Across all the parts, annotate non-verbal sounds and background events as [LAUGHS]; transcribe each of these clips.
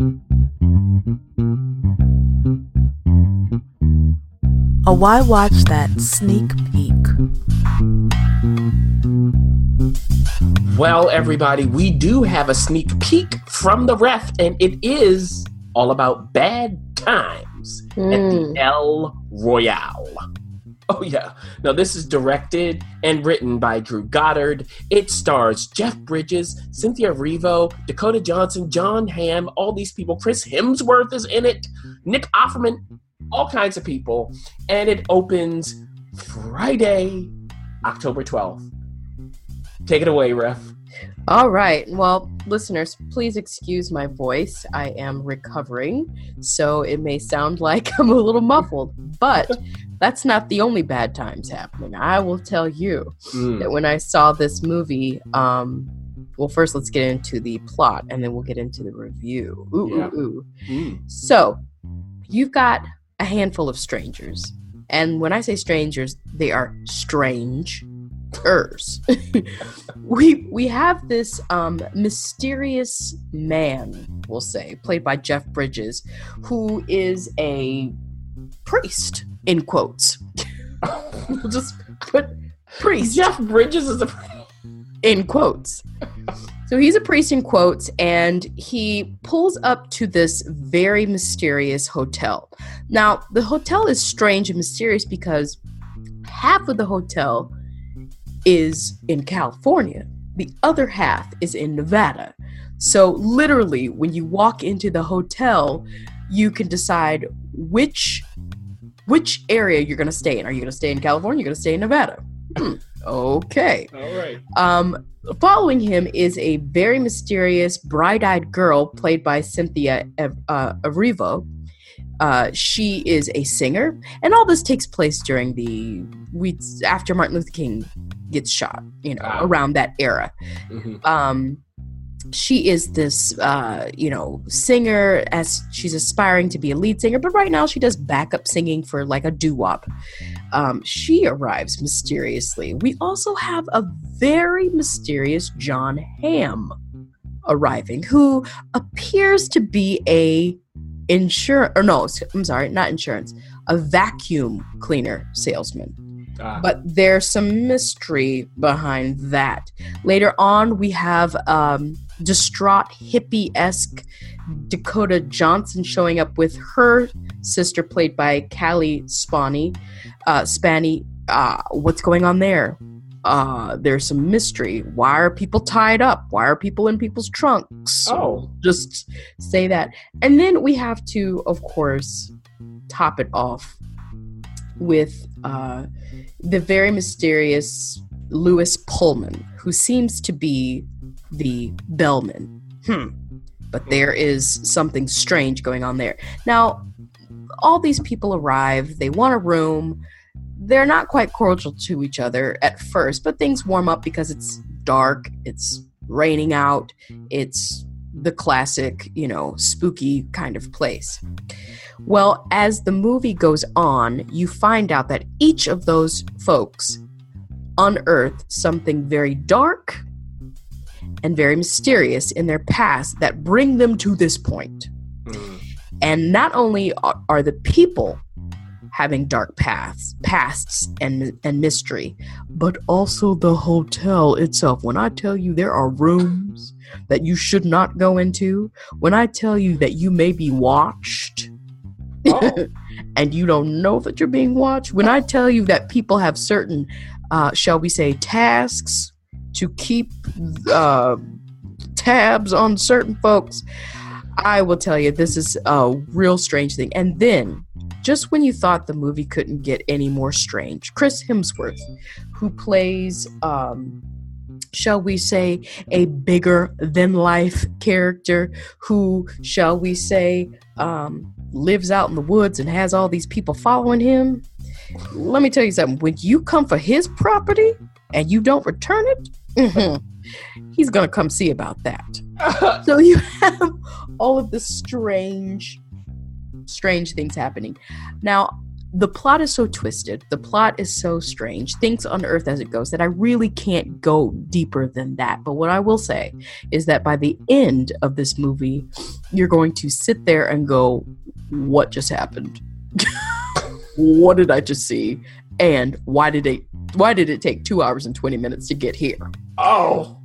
A Why Watch That sneak peek. Well, everybody, we do have a sneak peek from the ref, and it is all about bad times at the hmm. El Royale. [LAUGHS] Oh, yeah. Now, this is directed and written by Drew Goddard. It stars Jeff Bridges, Cynthia Erivo, Dakota Johnson, Jon Hamm, all these people. Chris Hemsworth is in it, Nick Offerman, all kinds of people. And it opens Friday, October 12th. Take it away, Ref. All right. Well, listeners, please excuse my voice. I am recovering, so it may sound [LAUGHS] like I'm a little muffled, but that's not the only bad times happening. I will tell you Mm. that when I saw this movie, um, well, first let's get into the plot and then we'll get into the review. Ooh, Yeah. ooh, ooh. Mm. So, you've got a handful of strangers. And when I say strangers, they are strange. [LAUGHS] we we have this um, mysterious man, we'll say, played by Jeff Bridges, who is a priest in quotes. [LAUGHS] we'll just put priest Jeff Bridges is a. in quotes. So he's a priest in quotes, and he pulls up to this very mysterious hotel. Now, the hotel is strange and mysterious because half of the hotel is in California, the other half is in Nevada. So, literally, when you walk into the hotel, you can decide which which area you're going to stay in. Are you going to stay in California? You're going to stay in Nevada. Hmm, okay. All right. Um, following him is a very mysterious, bright-eyed girl played by Cynthia uh, Erivo. Uh, she is a singer, and all this takes place during the weeks after Martin Luther King gets shot. You know, Ah. around that era. Mhm. Um, she is this, uh, you know, singer as she's aspiring to be a lead singer, but right now she does backup singing for like a doo wop. Um, she arrives mysteriously. We also have a very mysterious Jon Hamm arriving, who appears to be a insurance, or no, I'm sorry, not insurance, a vacuum cleaner salesman Ah. but there's some mystery behind that. Later on, we have um, distraught hippie-esque Dakota Johnson showing up with her sister, played by Cailee Spaeny. Uh, Spanny, uh, what's going on there? Uh, there's some mystery. Why are people tied up? Why are people in people's trunks? Oh. just say that. And then we have to, of course, top it off with uh, the very mysterious Lewis Pullman, who seems to be the bellman. Hmm. But there is something strange going on there. Now, all these people arrive, they want a room. They're not quite cordial to each other at first, but things warm up because it's dark, it's raining out, it's the classic, you know, spooky kind of place. Well, as the movie goes on, you find out that each of those folks unearth something very dark and very mysterious in their past that bring them to this point. Mm. And not only are, are the people having dark paths, pasts, and and mystery, but also the hotel itself. When I tell you there are rooms that you should not go into, when I tell you that you may be watched, Oh. [LAUGHS] and you don't know that you're being watched, when I tell you that people have certain, uh, shall we say, tasks to keep uh, tabs on certain folks, I will tell you this is a real strange thing. And then, just when you thought the movie couldn't get any more strange, Chris Hemsworth, who plays, um, shall we say, a bigger than life character, who, shall we say, um, lives out in the woods and has all these people following him. Let me tell you something. When you come for his property and you don't return it, mhm, he's gonna come see about that. [LAUGHS] So you have all of this strange, strange things happening. Now, the plot is so twisted, the plot is so strange, things unearthed as it goes that I really can't go deeper than that. But what I will say is that by the end of this movie, you're going to sit there and go, What just happened? [LAUGHS] what did I just see? And why did it why did it take two hours and 20 minutes to get here? Oh.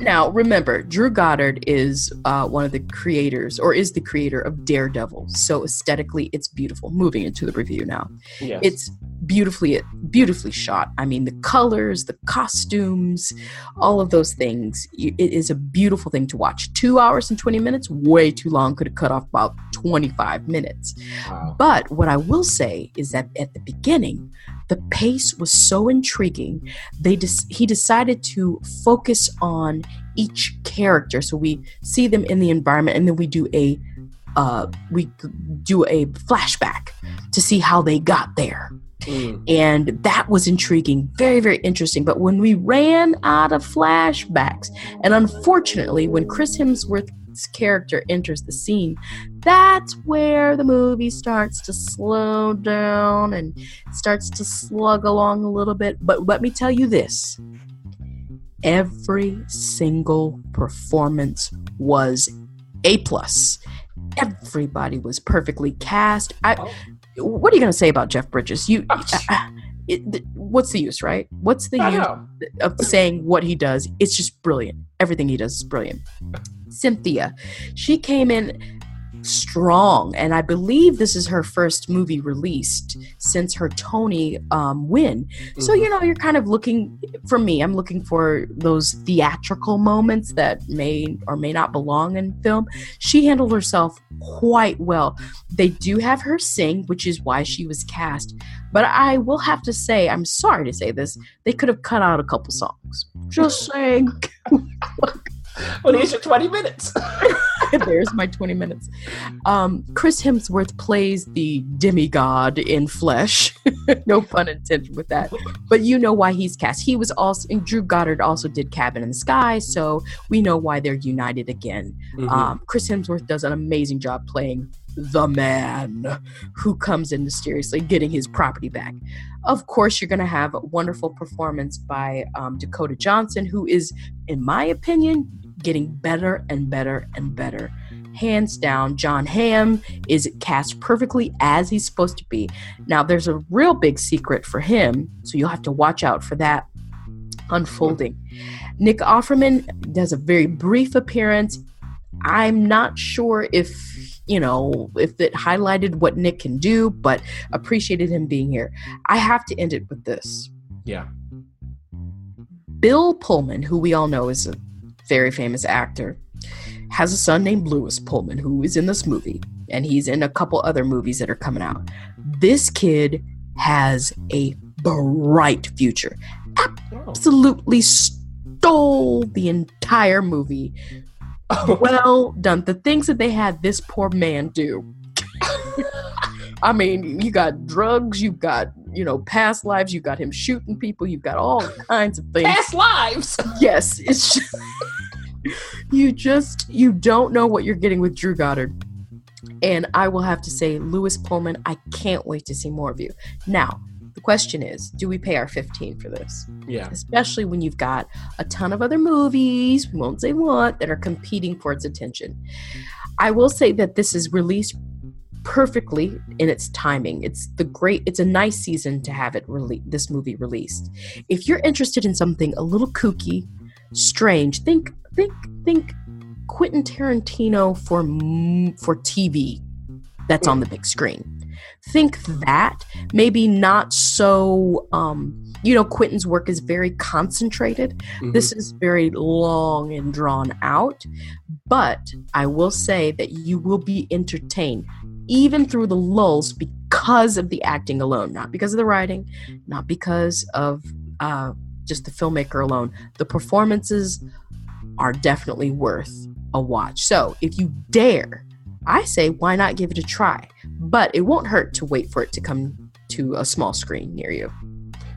Now, remember, Drew Goddard is uh, one of the creators, or is the creator of Daredevil. So aesthetically, it's beautiful. Moving into the review now, yes. it's beautifully, beautifully shot. I mean, the colors, the costumes, all of those things. It is a beautiful thing to watch. Two hours and twenty minutes, way too long. Could have cut off about twenty-five minutes. Wow. But what I will say is that at the beginning, the pace was so intriguing. They des- he decided to focus on each character, so we see them in the environment, and then we do a uh, we do a flashback to see how they got there. Mm. And that was intriguing, very, very interesting. But when we ran out of flashbacks, and unfortunately, when Chris Hemsworth's character enters the scene, that's where the movie starts to slow down and starts to slug along a little bit. But let me tell you this every single performance was A plus. Everybody was perfectly cast. I, what are you going to say about Jeff Bridges? You, uh, it, th- what's the use, right? What's the I use know. of saying what he does? It's just brilliant. Everything he does is brilliant. Cynthia, she came in strong, and I believe this is her first movie released since her Tony um, win. So Mhm. you know, you're kind of looking for me. I'm looking for those theatrical moments that may or may not belong in film. She handled herself quite well. They do have her sing, which is why she was cast. But I will have to say, I'm sorry to say this, they could have cut out a couple songs. Just [LAUGHS] saying. Well, here's your 20 minutes. [LAUGHS] [LAUGHS] There's my 20 minutes. Um, Chris Hemsworth plays the demigod in flesh. [LAUGHS] no pun intended with that. But you know why he's cast. He was also, and Drew Goddard also did Cabin in the Sky, so we know why they're united again. Mhm. Um, Chris Hemsworth does an amazing job playing the man who comes in mysteriously getting his property back. Of course, you're going to have a wonderful performance by um, Dakota Johnson, who is, in my opinion, getting better and better and better. Hands down, Jon Hamm is cast perfectly as he's supposed to be. Now, there's a real big secret for him, so you'll have to watch out for that unfolding. Nick Offerman does a very brief appearance. I'm not sure if you know if it highlighted what Nick can do, but appreciated him being here. I have to end it with this. yeah. Bill Pullman, who we all know is a very famous actor, has a son named Lewis Pullman who is in this movie, and he's in a couple other movies that are coming out. This kid has a bright future. Oh. Absolutely stole the entire movie. Oh. Well done. The things that they had this poor man do. [LAUGHS] I mean, you got drugs, you got, you know, past lives, you got him shooting people, you've got all kinds of things Past lives. yes it's just, you just you don't know what you're getting with drew goddard. And i will have to say lewis pullman i can't wait to see more of you. Now the question is do we pay our 15 for this? Yeah. especially when you've got a ton of other movies we won't say what that are competing for its attention. I will say that this is released perfectly in its timing. It's the great it's a nice season to have it rele- this movie released. If you're interested in something a little kooky strange think think think quentin tarantino for for tv that's on the big screen. Think that maybe not so um you know quentin's work is very concentrated. Mhm. this is very long and drawn out but i will say that you will be entertained even through the lulls because of the acting alone not because of the writing not because of uh, just the filmmaker alone. The performances are definitely worth a watch so if you dare i say why not give it a try but it won't hurt to wait for it to come to a small screen near you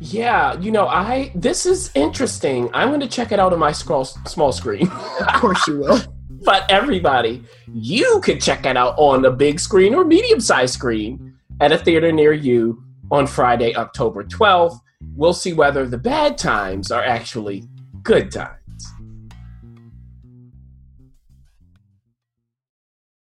Yeah, you know, I this is interesting. I'm going to check it out on my scroll, small screen. of course you will [LAUGHS] but everybody, you could check it out on the big screen or medium sized screen. at a theater near you on Friday, October 12th. We'll see whether the bad times are actually good times.